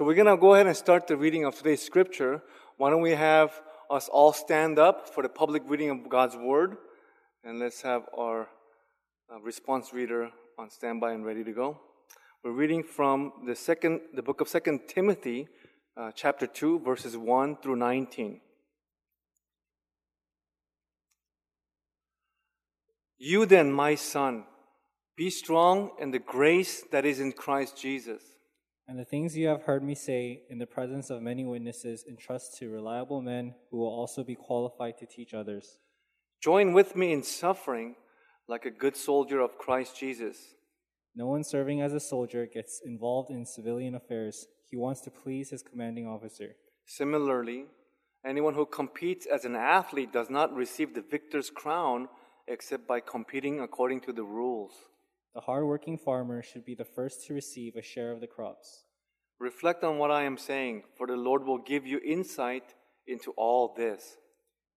So we're going to go ahead and start the reading of today's scripture. Why don't we have us all stand up for the public reading of God's word? And let's have our uh, response reader on standby and ready to go. We're reading from the second, the book of Second Timothy, uh, chapter two, verses one through nineteen. You then, my son, be strong in the grace that is in Christ Jesus. And the things you have heard me say in the presence of many witnesses, entrust to reliable men who will also be qualified to teach others. Join with me in suffering like a good soldier of Christ Jesus. No one serving as a soldier gets involved in civilian affairs. He wants to please his commanding officer. Similarly, anyone who competes as an athlete does not receive the victor's crown except by competing according to the rules. The hard-working farmer should be the first to receive a share of the crops. Reflect on what I am saying, for the Lord will give you insight into all this.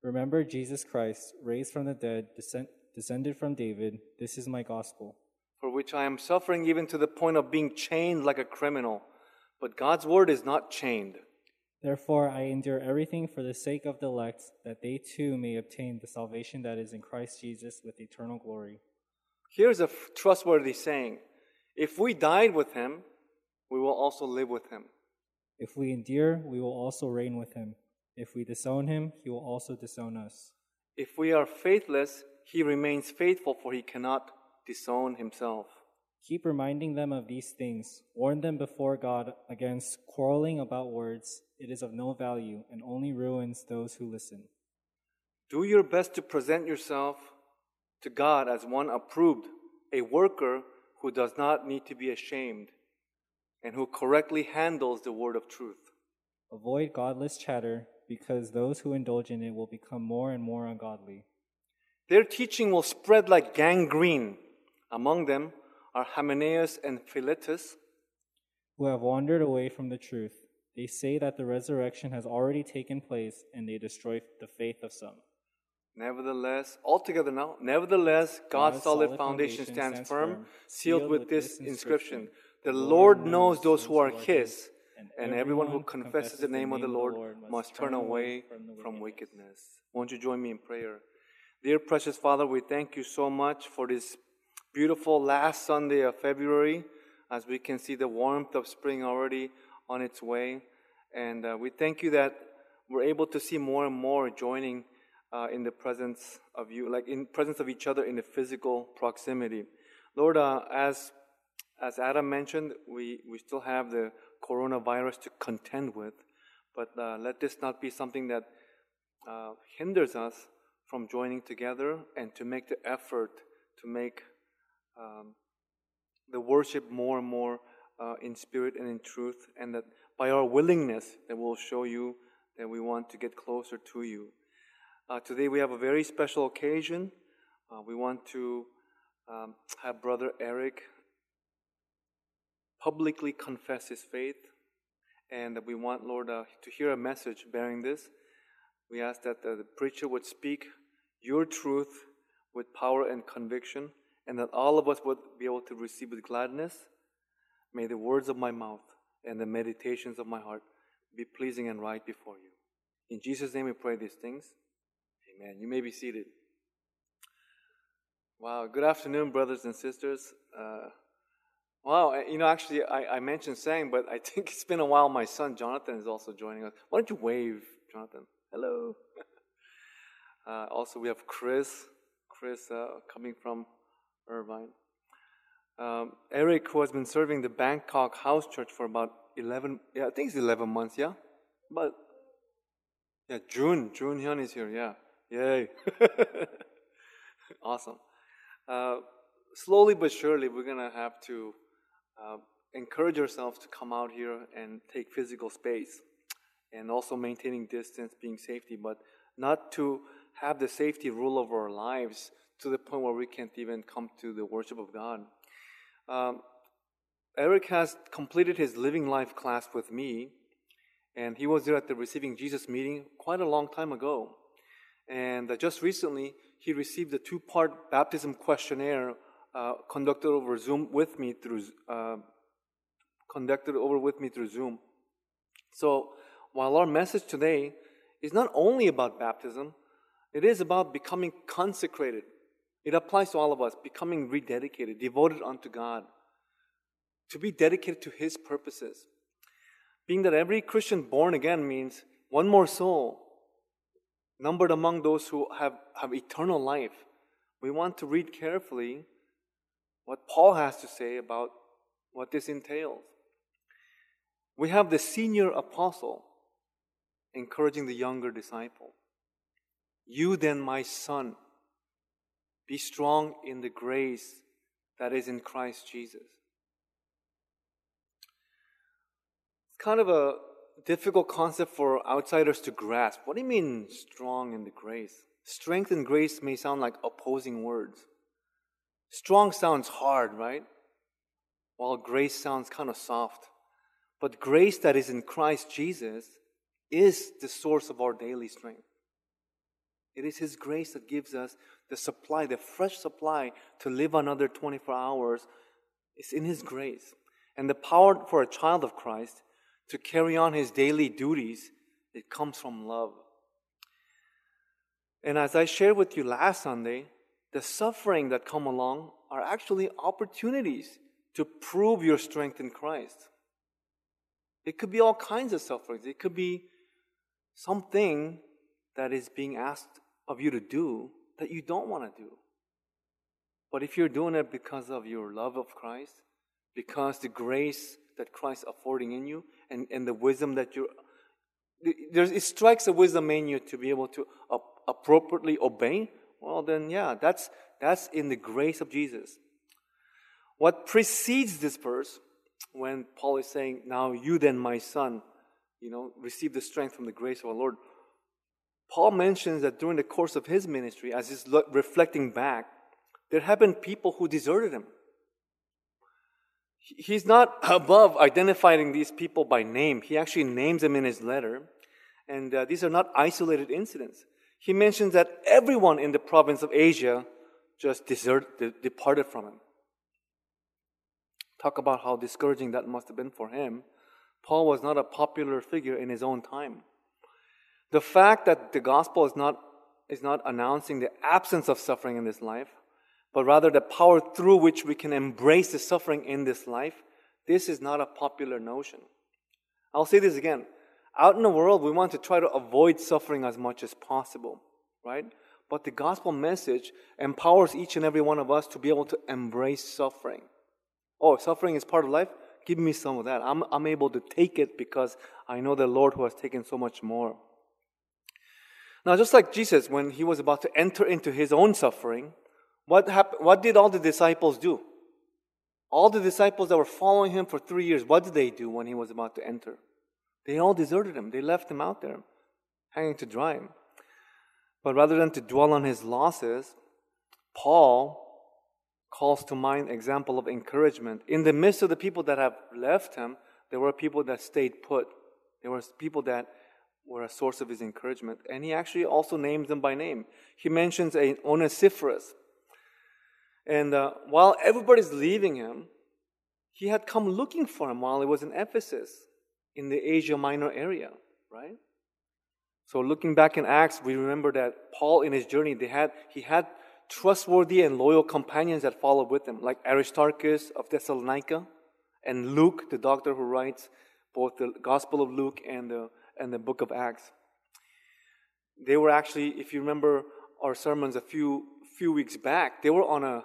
Remember Jesus Christ, raised from the dead, descend, descended from David. This is my gospel. For which I am suffering even to the point of being chained like a criminal. But God's word is not chained. Therefore, I endure everything for the sake of the elect, that they too may obtain the salvation that is in Christ Jesus with eternal glory. Here's a trustworthy saying If we died with him, we will also live with him. If we endure, we will also reign with him. If we disown him, he will also disown us. If we are faithless, he remains faithful, for he cannot disown himself. Keep reminding them of these things. Warn them before God against quarreling about words. It is of no value and only ruins those who listen. Do your best to present yourself to God as one approved, a worker who does not need to be ashamed, and who correctly handles the word of truth. Avoid godless chatter, because those who indulge in it will become more and more ungodly. Their teaching will spread like gangrene. Among them are Hymenaeus and Philetus, who have wandered away from the truth. They say that the resurrection has already taken place, and they destroy the faith of some. Nevertheless, altogether now, nevertheless, God's, God's solid, solid foundation, stands, stands firm, sealed with this inscription The Lord knows those who are His, and everyone who confesses the name of the Lord must turn away from wickedness. Won't you join me in prayer? Dear precious Father, we thank you so much for this beautiful last Sunday of February as we can see the warmth of spring already on its way. And uh, we thank you that we're able to see more and more joining uh, in the presence of you, like in presence of each other in the physical proximity. Lord, uh, as as Adam mentioned, we, we still have the coronavirus to contend with, but uh, let this not be something that uh, hinders us from joining together and to make the effort to make um, the worship more and more uh, in spirit and in truth, and that by our willingness, that we'll show you that we want to get closer to you. Uh, today we have a very special occasion. Uh, we want to um, have Brother Eric publicly confess his faith, and we want, Lord, uh, to hear a message bearing this. We ask that the preacher would speak your truth with power and conviction, and that all of us would be able to receive with gladness. May the words of my mouth and the meditations of my heart be pleasing and right before you. In Jesus' name we pray these things. Amen. You may be seated. Wow. Good afternoon, brothers and sisters. Uh, wow. You know, actually, I, I, mentioned saying, but I think it's been a while. My son Jonathan is also joining us. Why don't you wave, Jonathan? Hello. uh, also, we have Chris. Chris uh, coming from Irvine. Um, Eric, who has been serving the Bangkok House Church for about 11, yeah, I think it's 11 months, yeah? But, yeah, June, June Hyun is here, yeah. Yay. awesome. Uh, slowly but surely, we're going to have to uh, encourage ourselves to come out here and take physical space and also maintaining distance, being safety, but not to have the safety rule over our lives to the point where we can't even come to the worship of God. Um, Eric has completed his living life class with me, and he was there at the Receiving Jesus meeting quite a long time ago. And uh, just recently, he received a two part baptism questionnaire uh, conducted over Zoom with me through, uh, conducted over with me through Zoom. So, while our message today is not only about baptism, it is about becoming consecrated. It applies to all of us, becoming rededicated, devoted unto God, to be dedicated to His purposes. Being that every Christian born again means one more soul, numbered among those who have, have eternal life. We want to read carefully what Paul has to say about what this entails. We have the senior apostle encouraging the younger disciple. You then, my son, be strong in the grace that is in Christ Jesus. It's kind of a difficult concept for outsiders to grasp. What do you mean, strong in the grace? Strength and grace may sound like opposing words. Strong sounds hard, right? While grace sounds kind of soft. But grace that is in Christ Jesus is the source of our daily strength. It is His grace that gives us the supply, the fresh supply to live another 24 hours. It's in His grace. And the power for a child of Christ to carry on his daily duties, it comes from love. And as I shared with you last Sunday, the suffering that come along are actually opportunities to prove your strength in Christ. It could be all kinds of sufferings. It could be something that is being asked of you to do that you don't want to do. But if you're doing it because of your love of Christ, because the grace that Christ affording in you, and, and the wisdom that you there's, it strikes a wisdom in you to be able to appropriately obey, well, then, yeah, that's, that's in the grace of Jesus. What precedes this verse, when Paul is saying, Now you then, my son, you know, receive the strength from the grace of our Lord, Paul mentions that during the course of his ministry, as he's reflecting back, there have been people who deserted him. He's not above identifying these people by name. He actually names them in his letter. And uh, these are not isolated incidents. He mentions that everyone in the province of Asia just deserted, departed from him. Talk about how discouraging that must have been for him. Paul was not a popular figure in his own time. The fact that the gospel is not, is not announcing the absence of suffering in this life, but rather the power through which we can embrace the suffering in this life, this is not a popular notion. I'll say this again. Out in the world, we want to try to avoid suffering as much as possible, right? But the gospel message empowers each and every one of us to be able to embrace suffering. Oh, suffering is part of life? Give me some of that. I'm, I'm able to take it because I know the Lord who has taken so much more. Now, just like Jesus, when he was about to enter into his own suffering, what, happened, what did all the disciples do? All the disciples that were following him for three years, what did they do when he was about to enter? They all deserted him. They left him out there, hanging to dry. Him. But rather than to dwell on his losses, Paul calls to mind example of encouragement. In the midst of the people that have left him, there were people that stayed put. There were people that were a source of his encouragement. And he actually also names them by name. He mentions a Onesiphorus, and uh, while everybody's leaving him, he had come looking for him while he was in Ephesus in the Asia Minor area, right? So looking back in Acts, we remember that Paul in his journey, they had, he had trustworthy and loyal companions that followed with him, like Aristarchus of Thessalonica and Luke, the doctor who writes both the Gospel of Luke and the, and the book of Acts. They were actually, if you remember our sermons a few, few weeks back, they were on a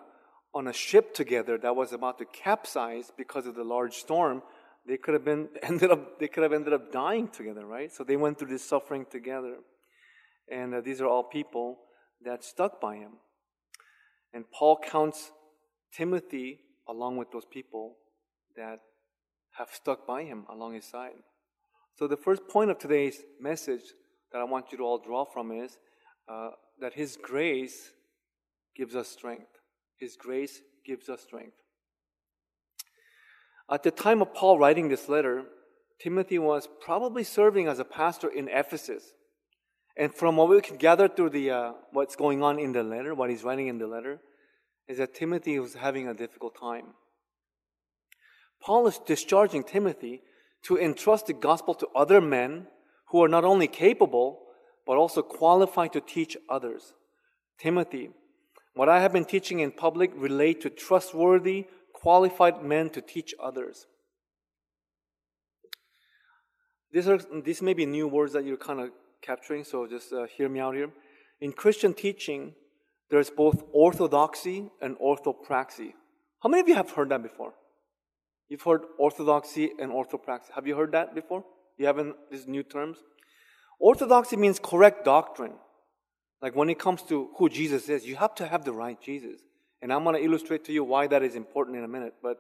on a ship together that was about to capsize because of the large storm, they could have been ended up they could have ended up dying together, right? So they went through this suffering together, and uh, these are all people that stuck by him. And Paul counts Timothy along with those people that have stuck by him along his side. So the first point of today's message that I want you to all draw from is uh, that His grace gives us strength. His grace gives us strength. At the time of Paul writing this letter, Timothy was probably serving as a pastor in Ephesus. And from what we can gather through the uh, what's going on in the letter, what he's writing in the letter, is that Timothy was having a difficult time. Paul is discharging Timothy to entrust the gospel to other men who are not only capable, but also qualified to teach others. Timothy, what I have been teaching in public relate to trustworthy, qualified men to teach others. These are these may be new words that you're kind of capturing, so just uh, hear me out here. In Christian teaching, there's both orthodoxy and orthopraxy. How many of you have heard that before? You've heard orthodoxy and orthopraxy. Have you heard that before? You haven't these new terms? Orthodoxy means correct doctrine. Like when it comes to who Jesus is, you have to have the right Jesus. And I'm going to illustrate to you why that is important in a minute. But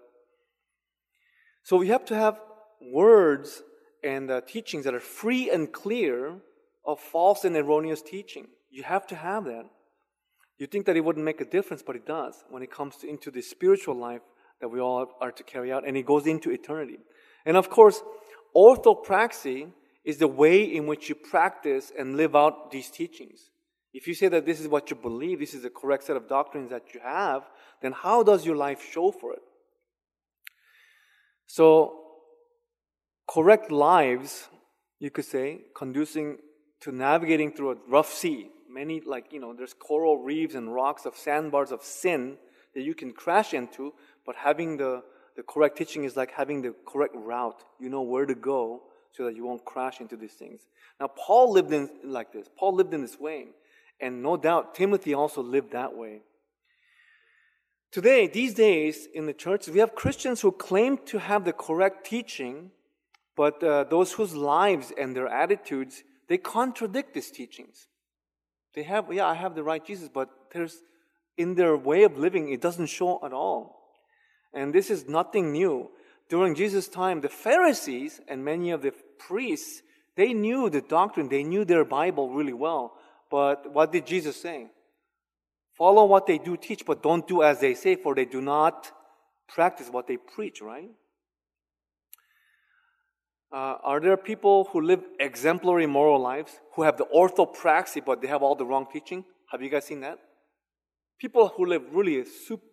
so we have to have words and uh, teachings that are free and clear of false and erroneous teaching. You have to have that. You think that it wouldn't make a difference, but it does when it comes to, into the spiritual life that we all are to carry out, and it goes into eternity. And of course, orthopraxy is the way in which you practice and live out these teachings. If you say that this is what you believe, this is the correct set of doctrines that you have, then how does your life show for it? So, correct lives, you could say, conducing to navigating through a rough sea. Many, like, you know, there's coral reefs and rocks of sandbars of sin that you can crash into, but having the, the correct teaching is like having the correct route. You know where to go so that you won't crash into these things. Now, Paul lived in like this. Paul lived in this way. And no doubt, Timothy also lived that way. Today, these days in the church, we have Christians who claim to have the correct teaching, but uh, those whose lives and their attitudes, they contradict these teachings. They have, yeah, I have the right Jesus, but there's, in their way of living, it doesn't show at all. And this is nothing new. During Jesus' time, the Pharisees and many of the priests, they knew the doctrine, they knew their Bible really well. But what did Jesus say? Follow what they do teach, but don't do as they say, for they do not practice what they preach, right? Uh, are there people who live exemplary moral lives, who have the orthopraxy, but they have all the wrong teaching? Have you guys seen that? People who live really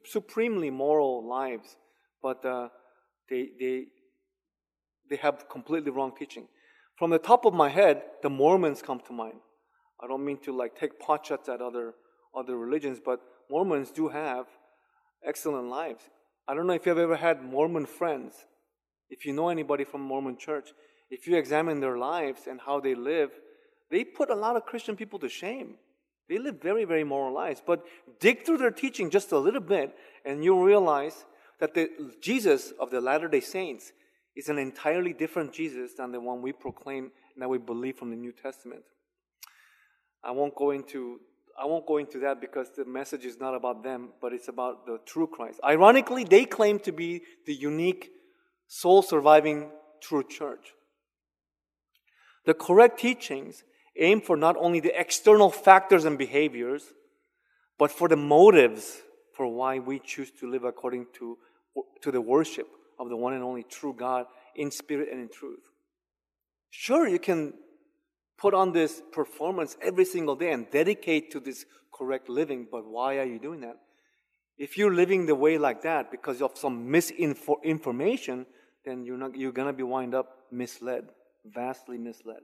supremely moral lives, but uh, they, they, they have completely wrong teaching. From the top of my head, the Mormons come to mind. I don't mean to like take pot shots at other other religions, but Mormons do have excellent lives. I don't know if you've ever had Mormon friends. If you know anybody from Mormon church, if you examine their lives and how they live, they put a lot of Christian people to shame. They live very, very moral lives. But dig through their teaching just a little bit, and you'll realize that the Jesus of the Latter day Saints is an entirely different Jesus than the one we proclaim and that we believe from the New Testament. I won't go into I won't go into that because the message is not about them, but it's about the true Christ. Ironically, they claim to be the unique sole surviving true church. The correct teachings aim for not only the external factors and behaviors, but for the motives for why we choose to live according to, to the worship of the one and only true God in spirit and in truth. Sure, you can put on this performance every single day and dedicate to this correct living, but why are you doing that? If you're living the way like that because of some misinformation, then you're, not, you're to be wind up misled, vastly misled.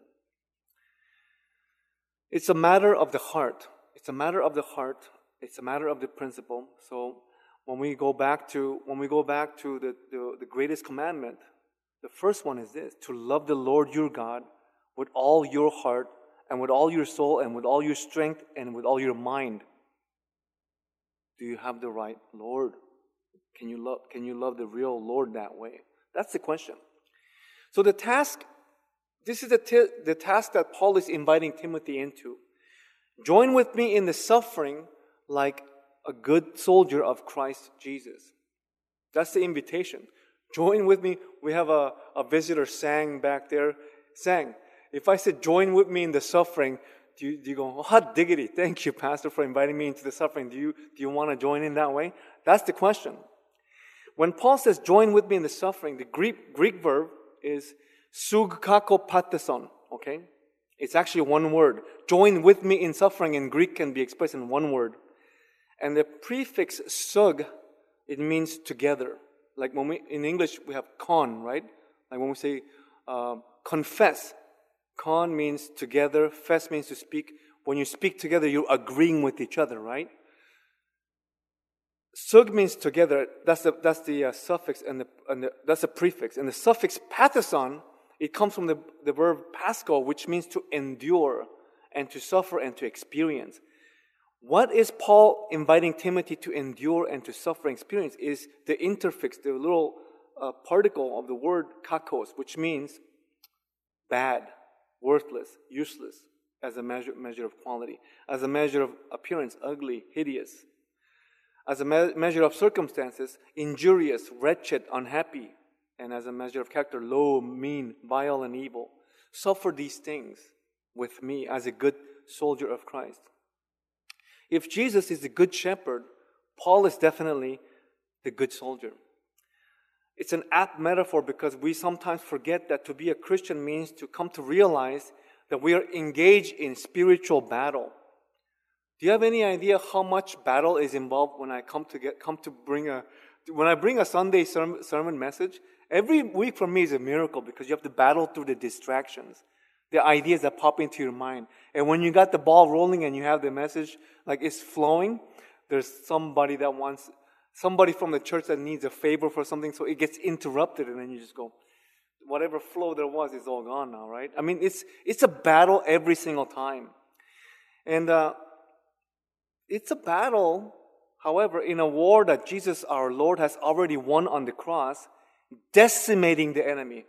It's a matter of the heart. It's a matter of the heart. It's a matter of the principle. So when we go back to when we go back to the, the, the greatest commandment, the first one is this to love the Lord your God with all your heart and with all your soul and with all your strength and with all your mind. Do you have the right Lord? Can you love, can you love the real Lord that way? That's the question. So the task, this is the, t- the task that Paul is inviting Timothy into. Join with me in the suffering like a good soldier of Christ Jesus. That's the invitation. Join with me. We have a, a visitor sang back there, sang. If I said, join with me in the suffering, do you, do you go, hot diggity, thank you, Pastor, for inviting me into the suffering. Do you, do you want to join in that way? That's the question. When Paul says, join with me in the suffering, the Greek, Greek verb is sugkako pateson, okay? It's actually one word. Join with me in suffering in Greek can be expressed in one word. And the prefix sug, it means together. Like when we, in English, we have con, right? Like when we say, um, confess. Con means together, fess means to speak. When you speak together, you're agreeing with each other, right? Sug means together. That's the, that's the uh, suffix and, the, and the, that's the prefix. And the suffix pathison, it comes from the, the verb pasco, which means to endure and to suffer and to experience. What is Paul inviting Timothy to endure and to suffer and experience is the interfix, the little uh, particle of the word kakos, which means bad, worthless, useless, as a measure, measure of quality, as a measure of appearance, ugly, hideous, as a me- measure of circumstances, injurious, wretched, unhappy, and as a measure of character, low, mean, vile, and evil. Suffer these things with me as a good soldier of Christ. If Jesus is the good shepherd, Paul is definitely the good soldier. It's an apt metaphor because we sometimes forget that to be a Christian means to come to realize that we are engaged in spiritual battle. Do you have any idea how much battle is involved when I come to get come to bring a when I bring a Sunday sermon message? Every week for me is a miracle because you have to battle through the distractions the ideas that pop into your mind. And when you got the ball rolling and you have the message, like it's flowing, there's somebody that wants, somebody from the church that needs a favor for something, so it gets interrupted, and then you just go, whatever flow there was is all gone now, right? I mean, it's, it's a battle every single time. And uh, it's a battle, however, in a war that Jesus our Lord has already won on the cross, decimating the enemy.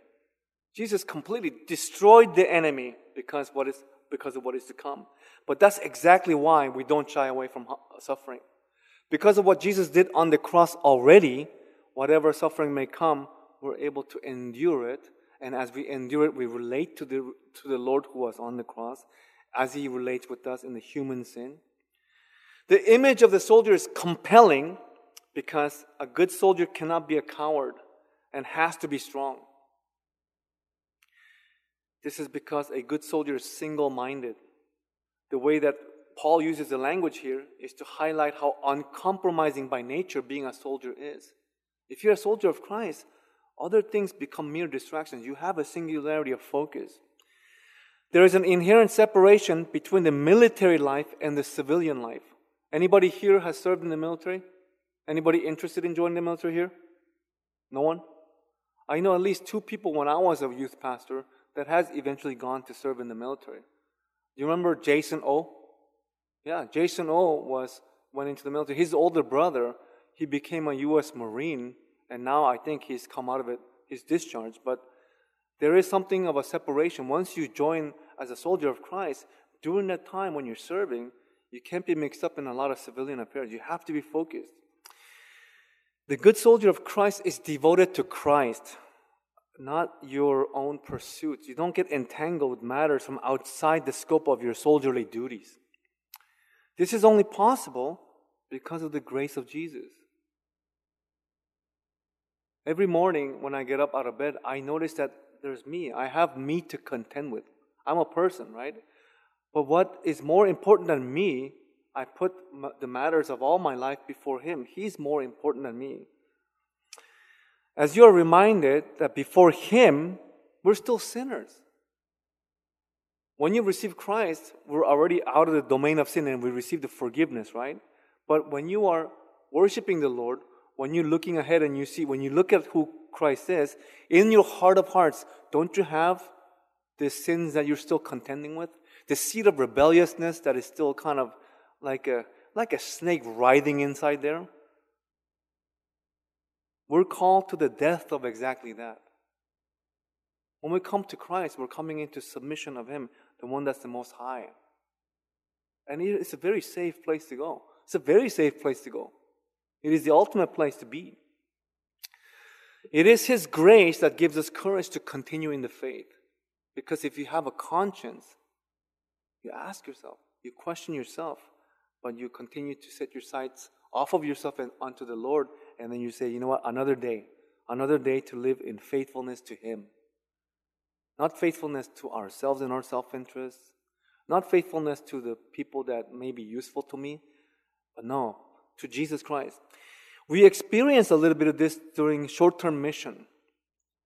Jesus completely destroyed the enemy because what is because of what is to come. But that's exactly why we don't shy away from suffering. Because of what Jesus did on the cross already, whatever suffering may come, we're able to endure it. And as we endure it, we relate to the, to the Lord who was on the cross as he relates with us in the human sin. The image of the soldier is compelling because a good soldier cannot be a coward and has to be strong. This is because a good soldier is single minded. The way that Paul uses the language here is to highlight how uncompromising by nature being a soldier is. If you're a soldier of Christ, other things become mere distractions. You have a singularity of focus. There is an inherent separation between the military life and the civilian life. Anybody here has served in the military? Anybody interested in joining the military here? No one? I know at least two people when I was a youth pastor that has eventually gone to serve in the military. Do you remember Jason O? Yeah, Jason O was went into the military. His older brother, he became a U.S. Marine, and now I think he's come out of it. He's discharged, but there is something of a separation. Once you join as a soldier of Christ, during that time when you're serving, you can't be mixed up in a lot of civilian affairs. You have to be focused. The good soldier of Christ is devoted to Christ not your own pursuits. You don't get entangled with matters from outside the scope of your soldierly duties. This is only possible because of the grace of Jesus. Every morning when I get up out of bed, I notice that there's me. I have me to contend with. I'm a person, right? But what is more important than me, I put the matters of all my life before Him. He's more important than me as you are reminded that before Him, we're still sinners. When you receive Christ, we're already out of the domain of sin and we receive the forgiveness, right? But when you are worshiping the Lord, when you're looking ahead and you see, when you look at who Christ is, in your heart of hearts, don't you have the sins that you're still contending with? The seed of rebelliousness that is still kind of like a, like a snake writhing inside there? We're called to the death of exactly that. When we come to Christ, we're coming into submission of Him, the one that's the most high. And it's a very safe place to go. It's a very safe place to go. It is the ultimate place to be. It is His grace that gives us courage to continue in the faith. Because if you have a conscience, you ask yourself, you question yourself, but you continue to set your sights off of yourself and onto the Lord and then you say, you know what, another day, another day to live in faithfulness to Him. Not faithfulness to ourselves and our self interest, not faithfulness to the people that may be useful to me, but no, to Jesus Christ. We experience a little bit of this during short term mission.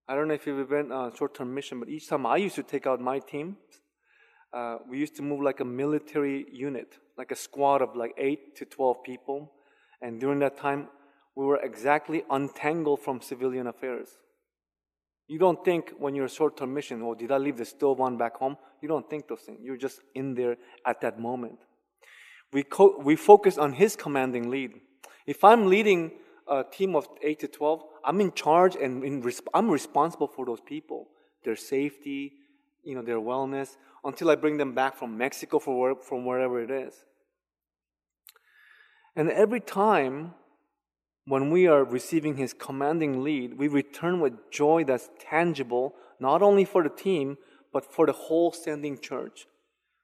I don't know if you've been on a short-term mission, but each time I used to take out my team, uh, we used to move like a military unit, like a squad of like eight to twelve people, and during that time, we were exactly untangled from civilian affairs. You don't think when you're a short-term mission, oh, did I leave the stove on back home? You don't think those things. You're just in there at that moment. We, co- we focus on his commanding lead. If I'm leading a team of 8 to 12, I'm in charge and in resp- I'm responsible for those people, their safety, you know, their wellness, until I bring them back from Mexico for where, from wherever it is. And every time when we are receiving his commanding lead, we return with joy that's tangible, not only for the team, but for the whole standing church.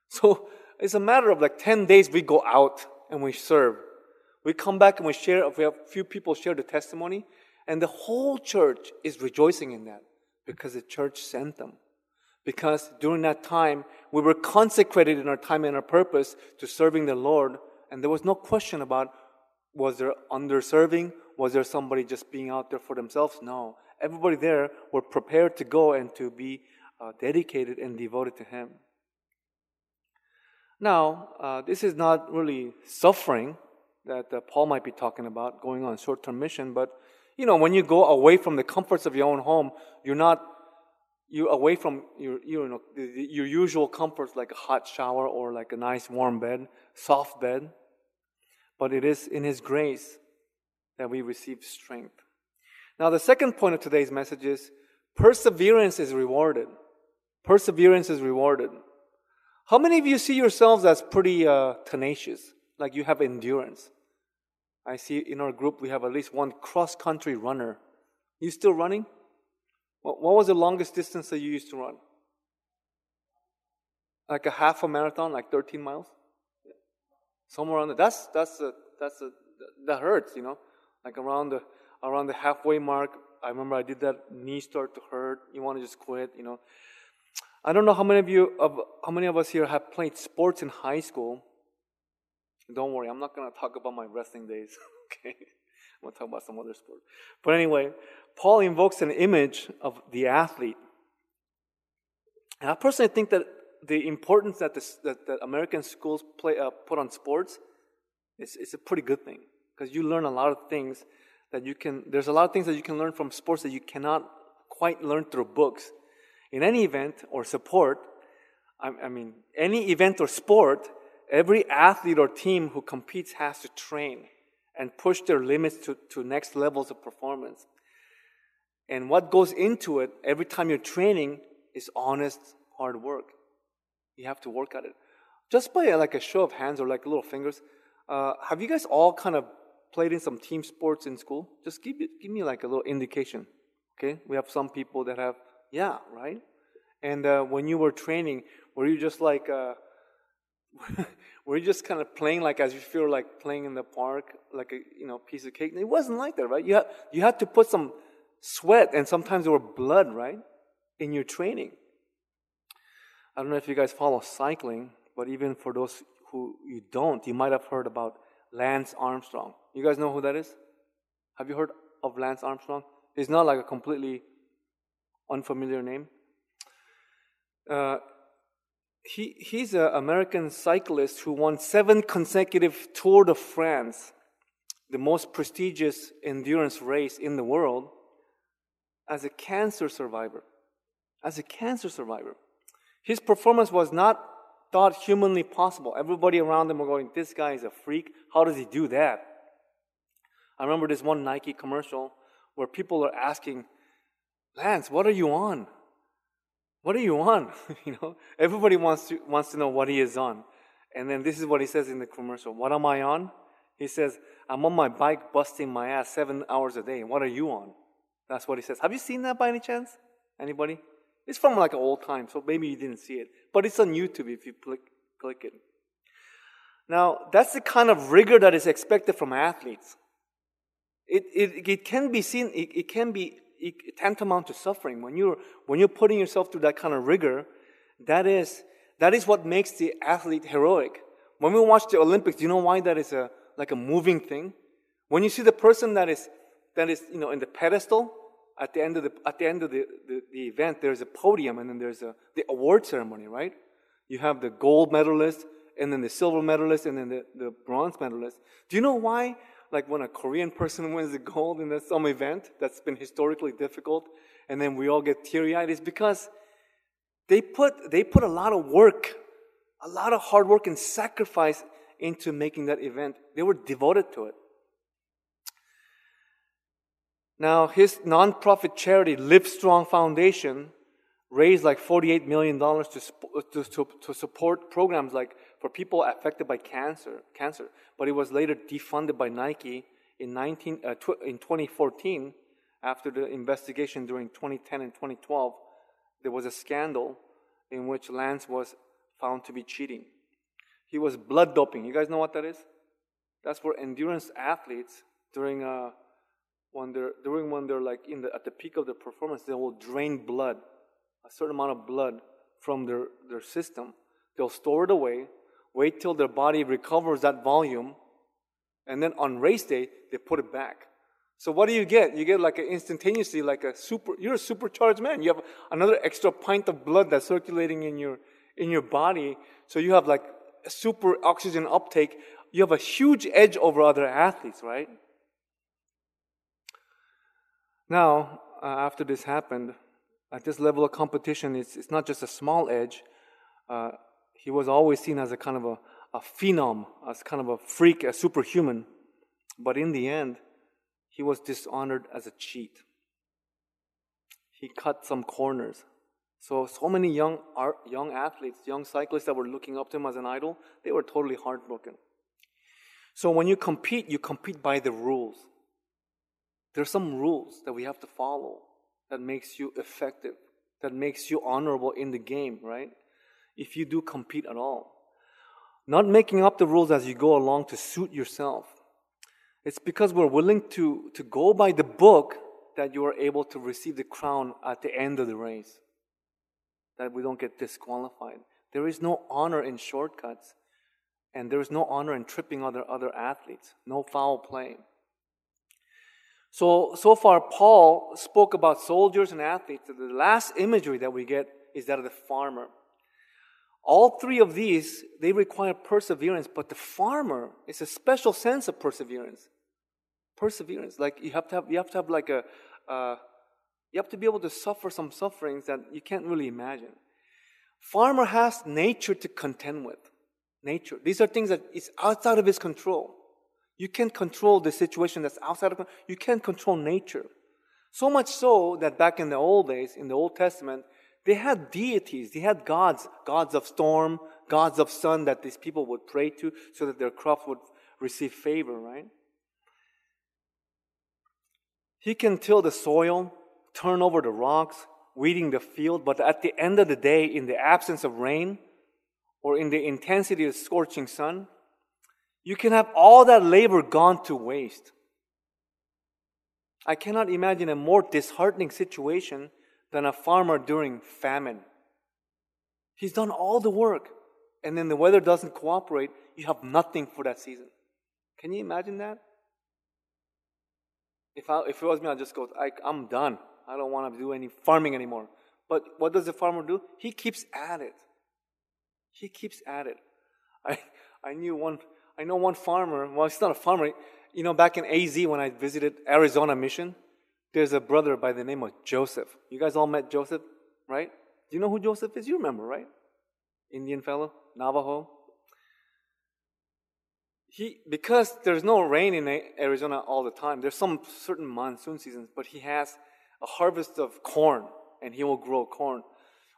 So it's a matter of like 10 days we go out and we serve. We come back and we share, we have a few people share the testimony, and the whole church is rejoicing in that because the church sent them. Because during that time, we were consecrated in our time and our purpose to serving the Lord, and there was no question about was there underserving? Was there somebody just being out there for themselves? No. Everybody there were prepared to go and to be uh, dedicated and devoted to Him. Now, uh, this is not really suffering that uh, Paul might be talking about, going on short term mission, but you know, when you go away from the comforts of your own home, you're not you away from your you know your usual comforts like a hot shower or like a nice warm bed, soft bed but it is in His grace that we receive strength. Now, the second point of today's message is perseverance is rewarded. Perseverance is rewarded. How many of you see yourselves as pretty uh, tenacious, like you have endurance? I see in our group we have at least one cross country runner. You still running? What was the longest distance that you used to run? Like a half a marathon, like 13 miles? Somewhere around the, that's that's a, that's a, that hurts, you know, like around the around the halfway mark. I remember I did that. Knee start to hurt. You want to just quit, you know. I don't know how many of you of how many of us here have played sports in high school. Don't worry, I'm not going to talk about my wrestling days. okay, I'm going to talk about some other sport. But anyway, Paul invokes an image of the athlete. And I personally think that the importance that, the, that, that American schools play, uh, put on sports is, is a pretty good thing because you learn a lot of things that you can, there's a lot of things that you can learn from sports that you cannot quite learn through books. In any event or support, I, I mean, any event or sport, every athlete or team who competes has to train and push their limits to, to next levels of performance. And what goes into it every time you're training is honest, hard work. You have to work at it. Just by uh, like a show of hands or like little fingers, uh, have you guys all kind of played in some team sports in school? Just give, it, give me like a little indication. Okay, we have some people that have, yeah, right? And uh, when you were training, were you just like, uh, were you just kind of playing like as you feel like playing in the park, like a you know piece of cake? It wasn't like that, right? You had, you had to put some sweat and sometimes there were blood, right, in your training. I don't know if you guys follow cycling, but even for those who you don't, you might have heard about Lance Armstrong. You guys know who that is? Have you heard of Lance Armstrong? He's not like a completely unfamiliar name. Uh, he, he's an American cyclist who won seven consecutive Tour de France, the most prestigious endurance race in the world, as a cancer survivor. As a cancer survivor. His performance was not thought humanly possible. Everybody around him were going, This guy is a freak. How does he do that? I remember this one Nike commercial where people are asking, Lance, what are you on? What are you on? you know, everybody wants to wants to know what he is on. And then this is what he says in the commercial. What am I on? He says, I'm on my bike busting my ass seven hours a day. What are you on? That's what he says. Have you seen that by any chance? Anybody? It's from like an old time, so maybe you didn't see it. But it's on YouTube if you click, click it. Now, that's the kind of rigor that is expected from athletes. It, it, it can be seen, it, it can be tantamount to suffering. When you're, when you're putting yourself through that kind of rigor, that is, that is what makes the athlete heroic. When we watch the Olympics, do you know why that is a, like a moving thing? When you see the person that is, that is, you know, in the pedestal, at the end of the at the end of the, the, the event, there's a podium and then there's a the award ceremony, right? You have the gold medalist and then the silver medalist and then the, the bronze medalist. Do you know why? Like when a Korean person wins the gold in some event that's been historically difficult, and then we all get teary eyed, is because they put they put a lot of work, a lot of hard work and sacrifice into making that event. They were devoted to it. Now, his nonprofit charity, Livestrong Foundation, raised like $48 million to, to, to, to, support programs like for people affected by cancer, cancer. But it was later defunded by Nike in, 19, uh, tw- in 2014 after the investigation during 2010 and 2012. There was a scandal in which Lance was found to be cheating. He was blood doping. You guys know what that is? That's for endurance athletes during a when they're during when they're like in the at the peak of their performance, they will drain blood, a certain amount of blood from their, their system. They'll store it away, wait till their body recovers that volume, and then on race day, they put it back. So what do you get? You get like an instantaneously like a super you're a supercharged man. You have another extra pint of blood that's circulating in your in your body. So you have like super oxygen uptake. You have a huge edge over other athletes, right? Now, uh, after this happened, at this level of competition, it's, it's not just a small edge. Uh, he was always seen as a kind of a, a phenom, as kind of a freak, a superhuman. But in the end, he was dishonored as a cheat. He cut some corners. So, so many young, art, young athletes, young cyclists that were looking up to him as an idol, they were totally heartbroken. So, when you compete, you compete by the rules. There are some rules that we have to follow that makes you effective, that makes you honorable in the game, right? If you do compete at all. Not making up the rules as you go along to suit yourself. It's because we're willing to, to go by the book that you are able to receive the crown at the end of the race. That we don't get disqualified. There is no honor in shortcuts, and there is no honor in tripping other, other athletes. No foul play. So, so far, Paul spoke about soldiers and athletes. The last imagery that we get is that of the farmer. All three of these, they require perseverance, but the farmer is a special sense of perseverance. Perseverance, like you have to have, you have to have like a, uh, you have to be able to suffer some sufferings that you can't really imagine. Farmer has nature to contend with. Nature. These are things that is outside of his control. You can't control the situation that's outside of you can't control nature. So much so that back in the old days, in the Old Testament, they had deities, they had gods, gods of storm, gods of sun that these people would pray to so that their crops would receive favor, right? He can till the soil, turn over the rocks, weeding the field, but at the end of the day, in the absence of rain or in the intensity of scorching sun, you can have all that labor gone to waste. I cannot imagine a more disheartening situation than a farmer during famine. He's done all the work, and then the weather doesn't cooperate. You have nothing for that season. Can you imagine that? If, I, if it was me, I'd just go, I, I'm done. I don't want to do any farming anymore. But what does the farmer do? He keeps at it. He keeps at it. I, I knew one I know one farmer, well, he's not a farmer. You know, back in AZ when I visited Arizona Mission, there's a brother by the name of Joseph. You guys all met Joseph, right? Do you know who Joseph is? You remember, right? Indian fellow, Navajo. He, because there's no rain in Arizona all the time, there's some certain monsoon seasons, but he has a harvest of corn and he will grow corn.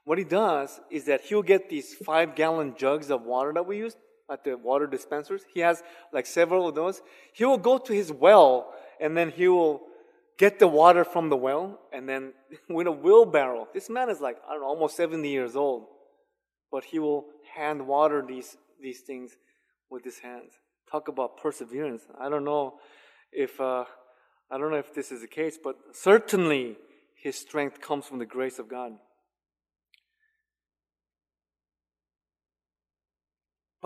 What he does is that he'll get these five gallon jugs of water that we use at the water dispensers. He has like several of those. He will go to his well and then he will get the water from the well and then with a wheelbarrow. This man is like, I don't know, almost 70 years old. But he will hand water these, these things with his hands. Talk about perseverance. I don't know if, uh, I don't know if this is the case, but certainly his strength comes from the grace of God.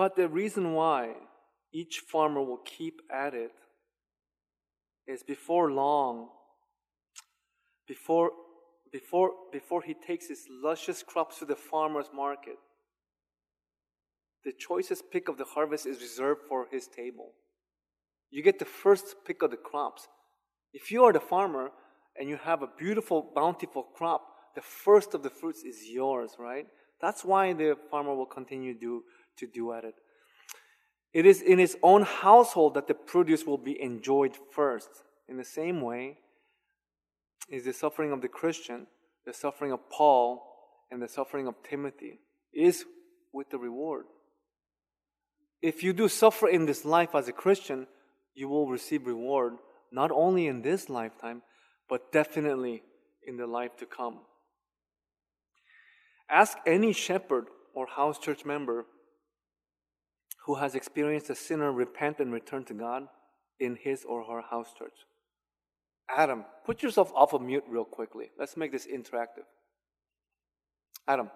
But the reason why each farmer will keep at it is before long, before, before, before he takes his luscious crops to the farmer's market. The choicest pick of the harvest is reserved for his table. You get the first pick of the crops. If you are the farmer and you have a beautiful, bountiful crop, the first of the fruits is yours, right? That's why the farmer will continue to do, to do at it. It is in his own household that the produce will be enjoyed first. In the same way, is the suffering of the Christian, the suffering of Paul, and the suffering of Timothy is with the reward. If you do suffer in this life as a Christian, you will receive reward not only in this lifetime, but definitely in the life to come. Ask any shepherd or house church member who has experienced a sinner repent and return to God in his or her house church. Adam, put yourself off of mute real quickly. Let's make this interactive. Adam.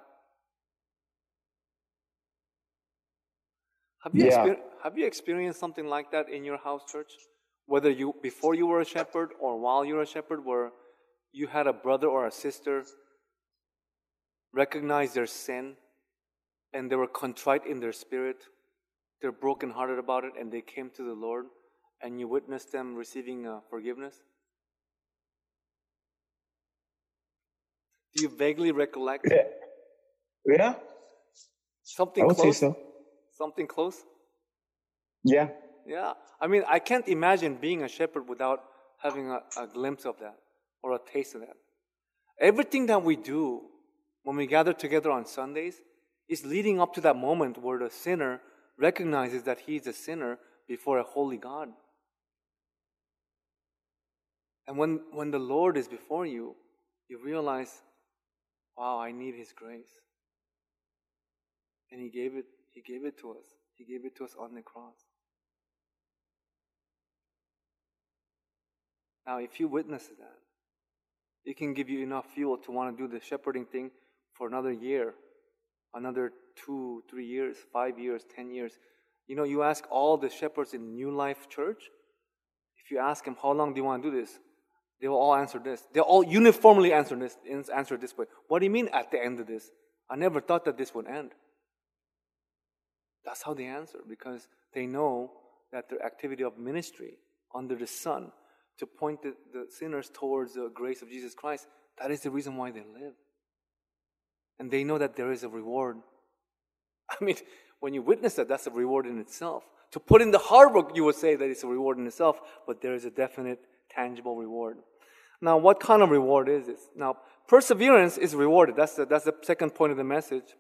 Have you, Yeah. have you experienced something like that in your house church? Whether you before you were a shepherd or while you were a shepherd, where you had a brother or a sister recognize their sin and they were contrite in their spirit, they're brokenhearted about it, and they came to the Lord, and you witnessed them receiving uh, forgiveness? Do you vaguely recollect Yeah. Yeah, something I would say close? so. Something close? Yeah. Yeah. I mean, I can't imagine being a shepherd without having a, a glimpse of that or a taste of that. Everything that we do when we gather together on Sundays is leading up to that moment where the sinner recognizes that he's a sinner before a holy God. And when, when the Lord is before you, you realize, wow, I need His grace. And He gave it, He gave it to us. He gave it to us on the cross. Now, if you witness that, it can give you enough fuel to want to do the shepherding thing for another year, another two, three years, five years, ten years. You know, you ask all the shepherds in New Life Church, if you ask them, how long do you want to do this? They will all answer this. They'll all uniformly answer this, answer this way. What do you mean at the end of this? I never thought that this would end. That's how they answer because they know that their activity of ministry under the sun to point the, the sinners towards the grace of Jesus Christ, that is the reason why they live. And they know that there is a reward. I mean, when you witness that, that's a reward in itself. To put in the hard work, you would say that it's a reward in itself, but there is a definite, tangible reward. Now, what kind of reward is this? Now, perseverance is rewarded. That's the, that's the second point of the message.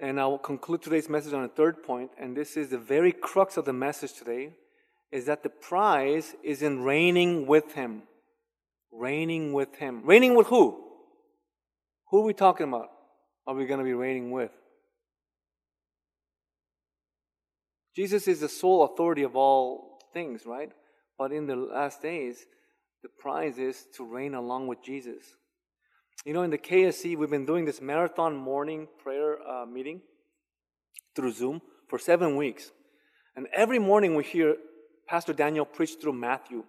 And I will conclude today's message on a third point, and this is the very crux of the message today, is that the prize is in reigning with Him. Reigning with Him. Reigning with who? Who are we talking about? Are we going to be reigning with? Jesus is the sole authority of all things, right? But in the last days, the prize is to reign along with Jesus. You know, in the KSC, we've been doing this marathon morning prayer uh, meeting through Zoom for seven weeks. And every morning we hear Pastor Daniel preach through Matthew.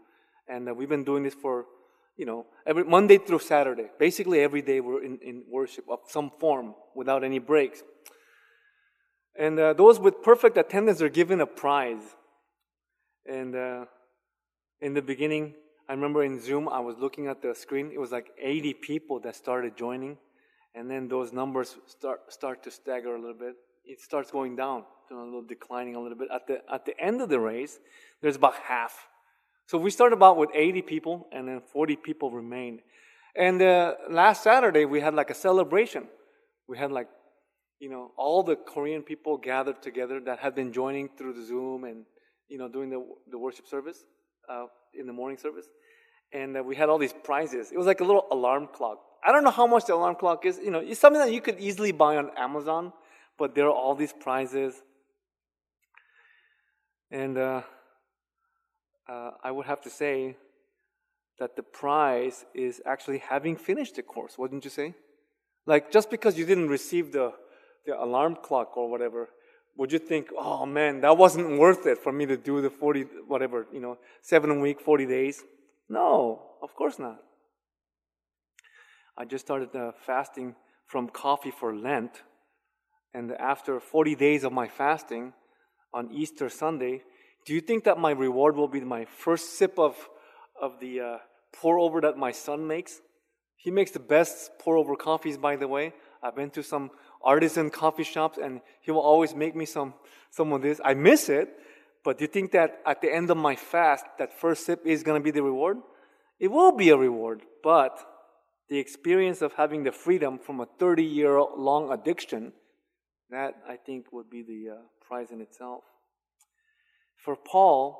And uh, we've been doing this for, you know, every Monday through Saturday. Basically, every day we're in, in worship of some form without any breaks. And uh, those with perfect attendance are given a prize. And uh, in the beginning, I remember in Zoom, I was looking at the screen. It was like 80 people that started joining, and then those numbers start start to stagger a little bit. It starts going down, you a little declining a little bit. At the at the end of the race, there's about half. So we started about with 80 people, and then 40 people remained. And uh, last Saturday, we had like a celebration. We had like, you know, all the Korean people gathered together that had been joining through the Zoom and you know doing the the worship service uh, in the morning service and uh, we had all these prizes. It was like a little alarm clock. I don't know how much the alarm clock is. You know, it's something that you could easily buy on Amazon, but there are all these prizes. And uh, I would have to say that the prize is actually having finished the course, wouldn't you say? Like, just because you didn't receive the, the alarm clock or whatever, would you think, oh man, that wasn't worth it for me to do the 40, whatever, you know, seven week, 40 days? No, of course not. I just started uh, fasting from coffee for Lent. And after 40 days of my fasting on Easter Sunday, do you think that my reward will be my first sip of, of the uh, pour over that my son makes? He makes the best pour over coffees, by the way. I've been to some artisan coffee shops and he will always make me some, some of this. I miss it, but do you think that at the end of my fast, that first sip is going to be the reward? It will be a reward, but the experience of having the freedom from a 30 year long addiction, that I think would be the uh, prize in itself. For Paul,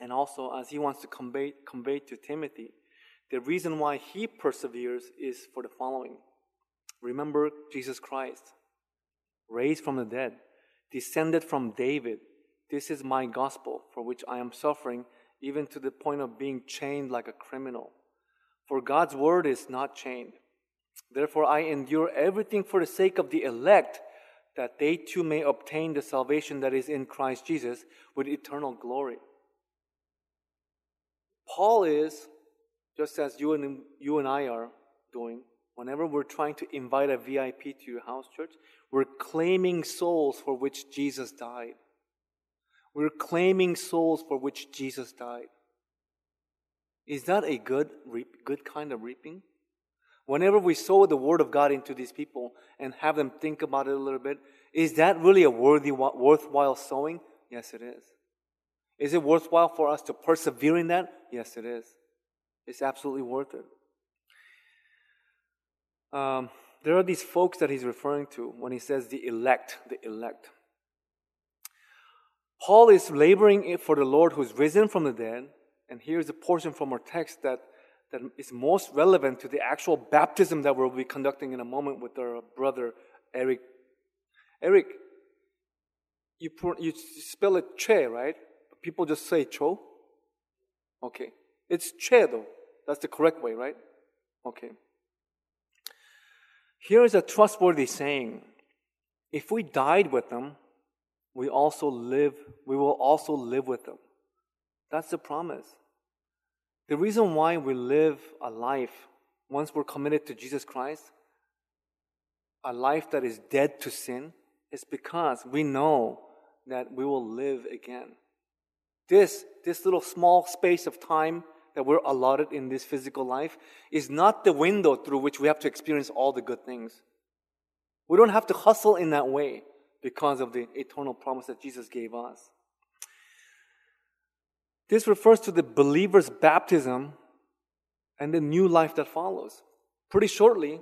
and also as he wants to convey, convey to Timothy, the reason why he perseveres is for the following. Remember Jesus Christ, raised from the dead, descended from David. This is my gospel for which I am suffering, even to the point of being chained like a criminal. For God's word is not chained. Therefore, I endure everything for the sake of the elect, that they too may obtain the salvation that is in Christ Jesus with eternal glory. Paul is, just as you and, you and I are doing, whenever we're trying to invite a VIP to your house church, we're claiming souls for which Jesus died. We're claiming souls for which Jesus died. Is that a good, good kind of reaping? Whenever we sow the word of God into these people and have them think about it a little bit, is that really a worthy, worthwhile sowing? Yes, it is. Is it worthwhile for us to persevere in that? Yes, it is. It's absolutely worth it. Um, there are these folks that he's referring to when he says the elect, the elect. Paul is laboring for the Lord who's risen from the dead, and here's a portion from our text that, that is most relevant to the actual baptism that we'll be conducting in a moment with our brother Eric. Eric, you, you spell it che, right? People just say cho. Okay. It's che though. That's the correct way, right? Okay. Here is a trustworthy saying. If we died with them, we also live, we will also live with them. That's the promise. The reason why we live a life once we're committed to Jesus Christ, a life that is dead to sin, is because we know that we will live again. This, this little small space of time that we're allotted in this physical life is not the window through which we have to experience all the good things. We don't have to hustle in that way because of the eternal promise that Jesus gave us. This refers to the believer's baptism and the new life that follows. Pretty shortly,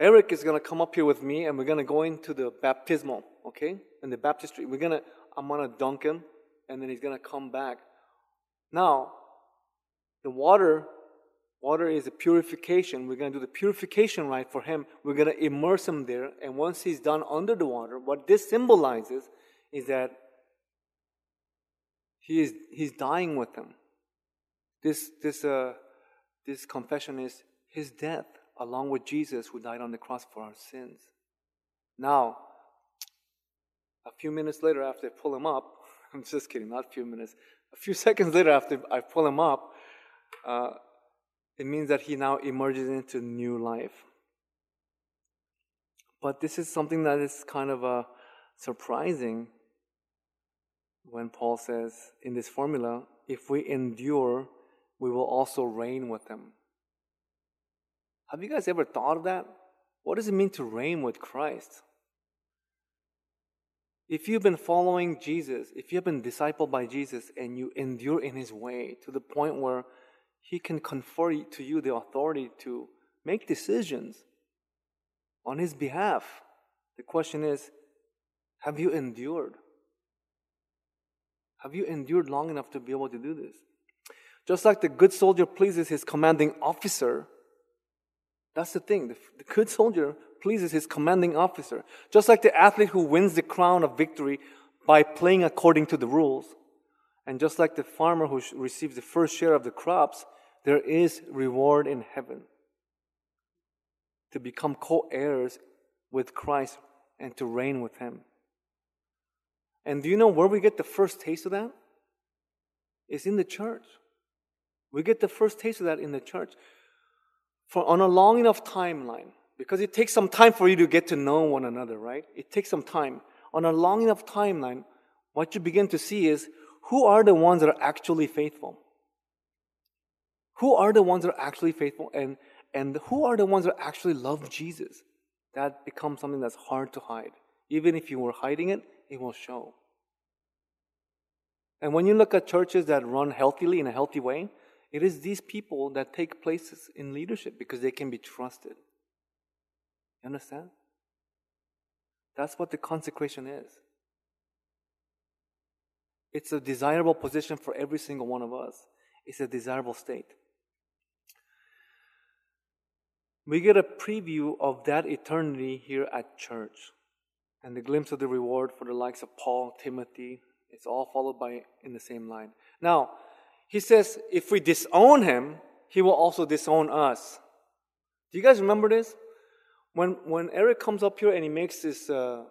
Eric is going to come up here with me and we're going to go into the baptismal, okay? In the baptistry. We're going to, I'm going to dunk him and then he's going to come back. Now, the water, water is a purification. We're going to do the purification rite for him. We're going to immerse him there. And once he's done under the water, what this symbolizes is that he is, he's dying with them. This, this, uh, this confession is his death along with Jesus who died on the cross for our sins. Now, a few minutes later after I pull him up, I'm just kidding, not a few minutes, a few seconds later after I pull him up, uh, it means that he now emerges into new life. But this is something that is kind of uh, surprising when Paul says in this formula, if we endure, we will also reign with them. Have you guys ever thought of that? What does it mean to reign with Christ? If you've been following Jesus, if you have been discipled by Jesus and you endure in his way to the point where he can confer to you the authority to make decisions on His behalf. The question is have you endured? Have you endured long enough to be able to do this? Just like the good soldier pleases his commanding officer, that's the thing. The, the good soldier pleases his commanding officer. Just like the athlete who wins the crown of victory by playing according to the rules. And just like the farmer who receives the first share of the crops, there is reward in heaven to become co heirs with Christ and to reign with Him. And do you know where we get the first taste of that? It's in the church. We get the first taste of that in the church. for on a long enough timeline, because it takes some time for you to get to know one another, right? It takes some time. On a long enough timeline, what you begin to see is who are the ones that are actually faithful? Who are the ones that are actually faithful and, and who are the ones that actually love Jesus? That becomes something that's hard to hide. Even if you were hiding it, it will show. And when you look at churches that run healthily in a healthy way, it is these people that take places in leadership because they can be trusted. You understand? That's what the consecration is. It's a desirable position for every single one of us. It's a desirable state. We get a preview of that eternity here at church and the glimpse of the reward for the likes of Paul, Timothy. It's all followed by in the same line. Now, he says, if we disown him, he will also disown us. Do you guys remember this? When, when Eric comes up here and he makes this, uh,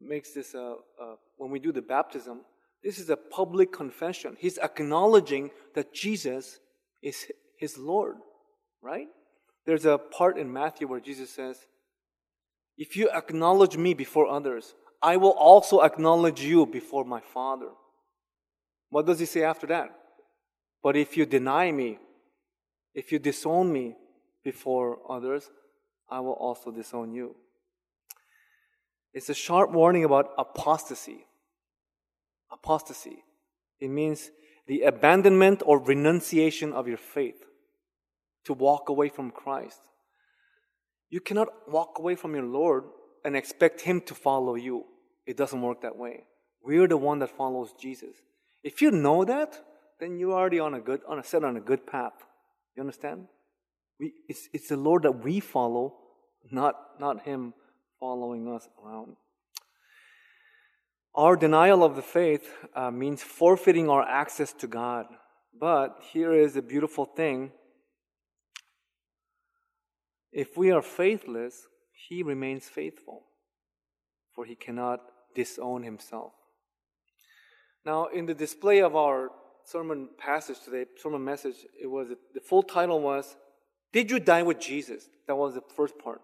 makes this uh, uh, when we do the baptism, this is a public confession. He's acknowledging that Jesus is his Lord, right? There's a part in Matthew where Jesus says, If you acknowledge me before others, I will also acknowledge you before my Father. What does he say after that? But if you deny me, if you disown me before others, I will also disown you. It's a sharp warning about apostasy. Apostasy. It means the abandonment or renunciation of your faith to walk away from Christ. You cannot walk away from your Lord and expect Him to follow you. It doesn't work that way. We're the one that follows Jesus. If you know that, then you're already on a good, on a set on a good path. You understand? We, it's, it's the Lord that we follow, not, not Him following us around. Our denial of the faith uh, means forfeiting our access to God. But here is a beautiful thing if we are faithless, he remains faithful, for he cannot disown himself. Now, in the display of our sermon passage today, sermon message, it was the full title was Did You Die with Jesus? That was the first part.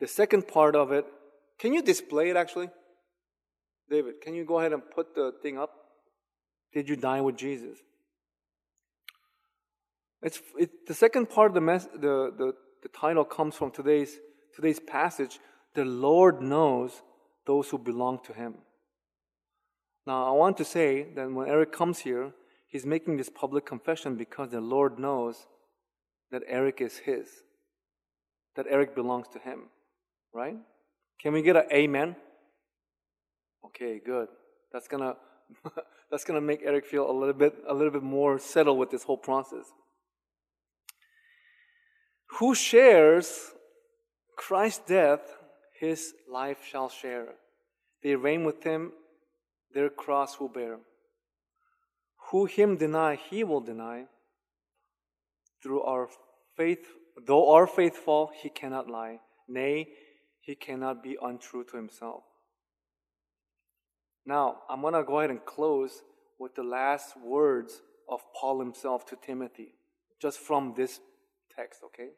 The second part of it, can you display it actually? David, can you go ahead and put the thing up? Did you die with Jesus? It's it, the second part of the, mess, the, the the title comes from today's, today's passage The Lord knows those who belong to Him. Now, I want to say that when Eric comes here, he's making this public confession because the Lord knows that Eric is His, that Eric belongs to Him, right? Can we get an amen? Okay, good. That's gonna that's gonna make Eric feel a little bit a little bit more settled with this whole process. Who shares Christ's death, his life shall share. They reign with him, their cross will bear. Who him deny, he will deny. Through our faith, though our faith fall, he cannot lie. Nay, he cannot be untrue to himself. Now, I'm going to go ahead and close with the last words of Paul himself to Timothy, just from this text, okay?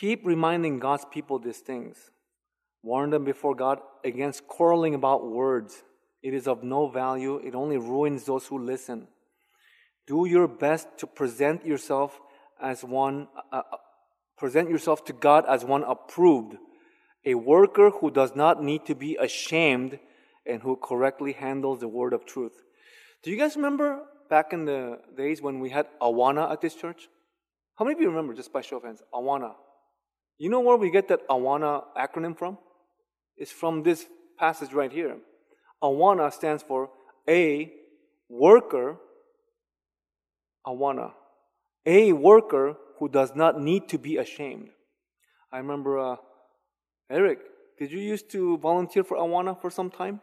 Keep reminding God's people these things. Warn them before God against quarreling about words. It is of no value, it only ruins those who listen. Do your best to present yourself as one, uh, uh, present yourself to God as one approved, a worker who does not need to be ashamed and who correctly handles the word of truth. Do you guys remember back in the days when we had Awana at this church? How many of you remember, just by show of hands, Awana? You know where we get that Awana acronym from? It's from this passage right here. Awana stands for a worker, Awana, a worker who does not need to be ashamed. I remember, uh, Eric, did you used to volunteer for Awana for some time?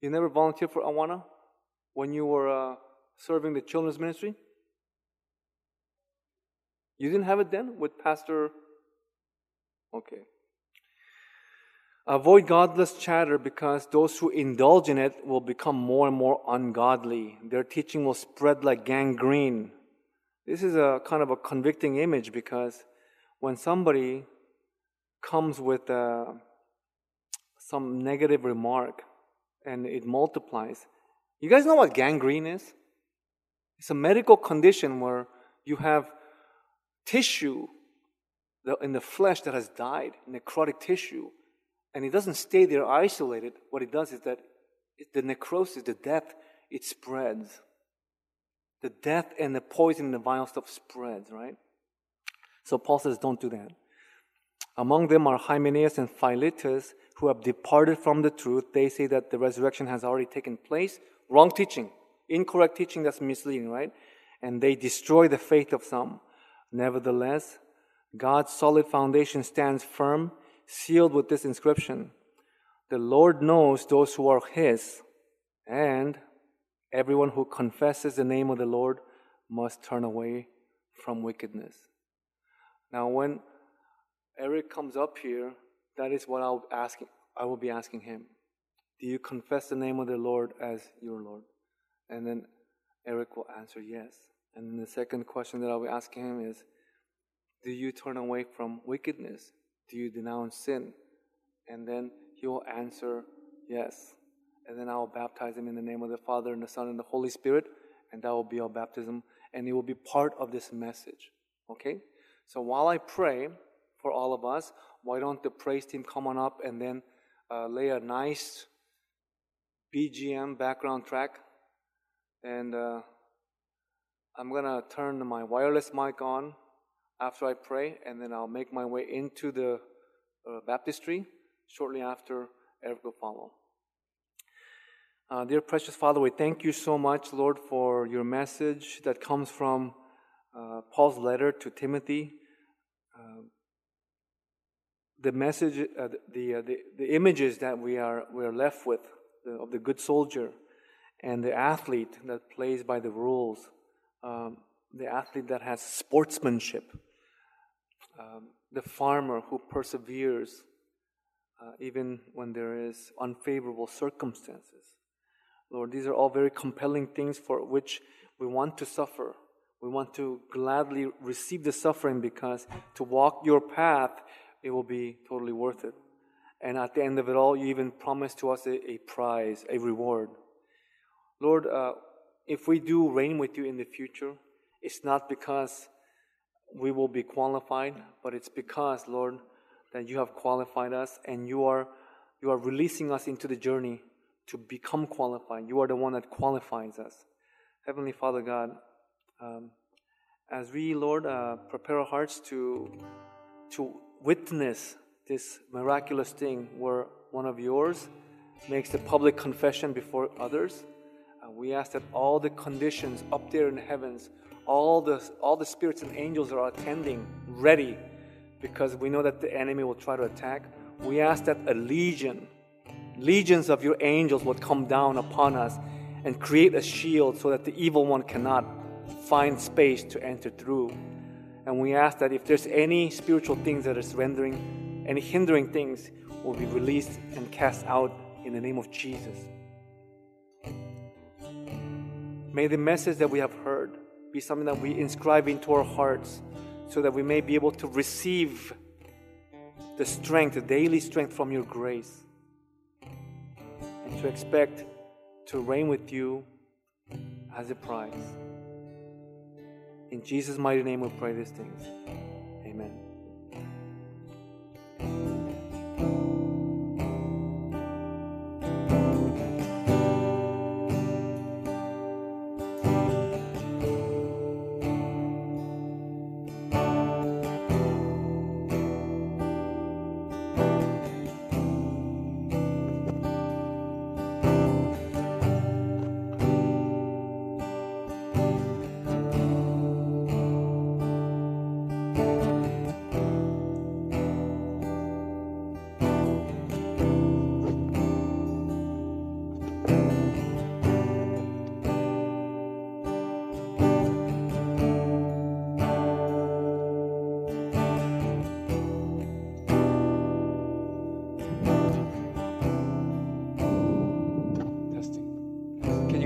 You never volunteered for Awana when you were uh, serving the children's ministry? You didn't have it then with Pastor? Okay. Avoid godless chatter because those who indulge in it will become more and more ungodly. Their teaching will spread like gangrene. This is a kind of a convicting image because when somebody comes with uh, some negative remark and it multiplies, you guys know what gangrene is? It's a medical condition where you have tissue in the flesh that has died, necrotic tissue, and it doesn't stay there isolated. What it does is that the necrosis, the death, it spreads. The death and the poison and the vile stuff spreads, right? So Paul says, don't do that. Among them are Hymenaeus and Philetus, who have departed from the truth. They say that the resurrection has already taken place. Wrong teaching, incorrect teaching that's misleading, right? And they destroy the faith of some. Nevertheless, God's solid foundation stands firm, sealed with this inscription The Lord knows those who are His, and everyone who confesses the name of the Lord must turn away from wickedness. Now, when Eric comes up here, that is what I'll ask, I will be asking him. Do you confess the name of the Lord as your Lord? And then Eric will answer yes. And the second question that I'll be asking him is Do you turn away from wickedness? Do you denounce sin? And then he will answer yes. And then I will baptize him in the name of the Father and the Son and the Holy Spirit. And that will be our baptism. And it will be part of this message. Okay? So while I pray for all of us, why don't the praise team come on up and then uh, lay a nice BGM background track? And uh, I'm going to turn my wireless mic on after I pray, and then I'll make my way into the uh, baptistry shortly after Eric will follow. Uh, dear precious Father, we thank you so much, Lord, for your message that comes from uh, Paul's letter to Timothy. Uh, the message, uh, the, uh, the, the images that we are, we are left with the, of the good soldier and the athlete that plays by the rules, um, the athlete that has sportsmanship, um, the farmer who perseveres uh, even when there is unfavorable circumstances. Lord, these are all very compelling things for which we want to suffer we want to gladly receive the suffering because to walk your path, it will be totally worth it. And at the end of it all, you even promise to us a, a prize, a reward. Lord, uh, if we do reign with you in the future, it's not because we will be qualified, but it's because, Lord, that you have qualified us and you are, you are releasing us into the journey to become qualified. You are the one that qualifies us. Heavenly Father God, um, as we, Lord, uh, prepare our hearts to, to witness this miraculous thing where one of yours makes the public confession before others, uh, we ask that all the conditions up there in the heavens, all the, all the spirits and angels are attending, ready, because we know that the enemy will try to attack. We ask that a legion, legions of your angels would come down upon us and create a shield so that the evil one cannot find space to enter through. And we ask that if there's any spiritual things that is rendering, any hindering things, will be released and cast out in the name of Jesus. May the message that we have heard be something that we inscribe into our hearts so that we may be able to receive the strength, the daily strength from your grace, and to expect to reign with you as a prize. In Jesus' mighty name we pray these things. Amen.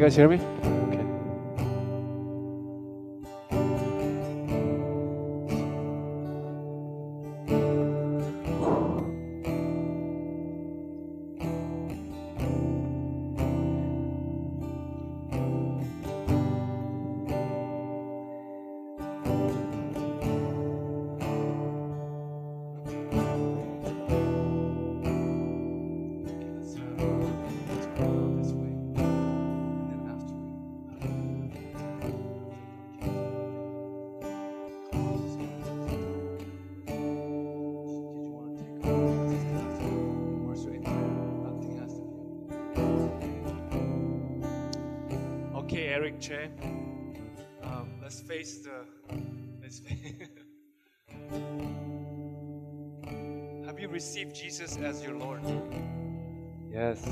Guys hear me? Chair. Um, let's face the. Let's Have you received Jesus as your Lord? Yes.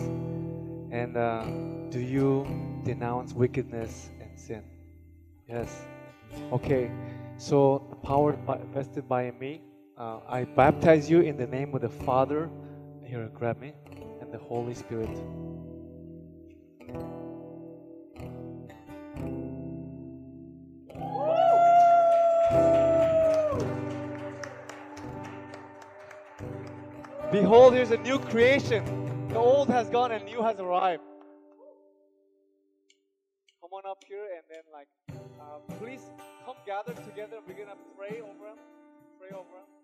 And uh, do you denounce wickedness and sin? Yes. Okay. So, power by, vested by me, uh, I baptize you in the name of the Father. Here, grab me. And the Holy Spirit. Behold, here's a new creation. The old has gone and new has arrived. Come on up here and then, like, uh, please come gather together. We're gonna pray over them. Pray over them.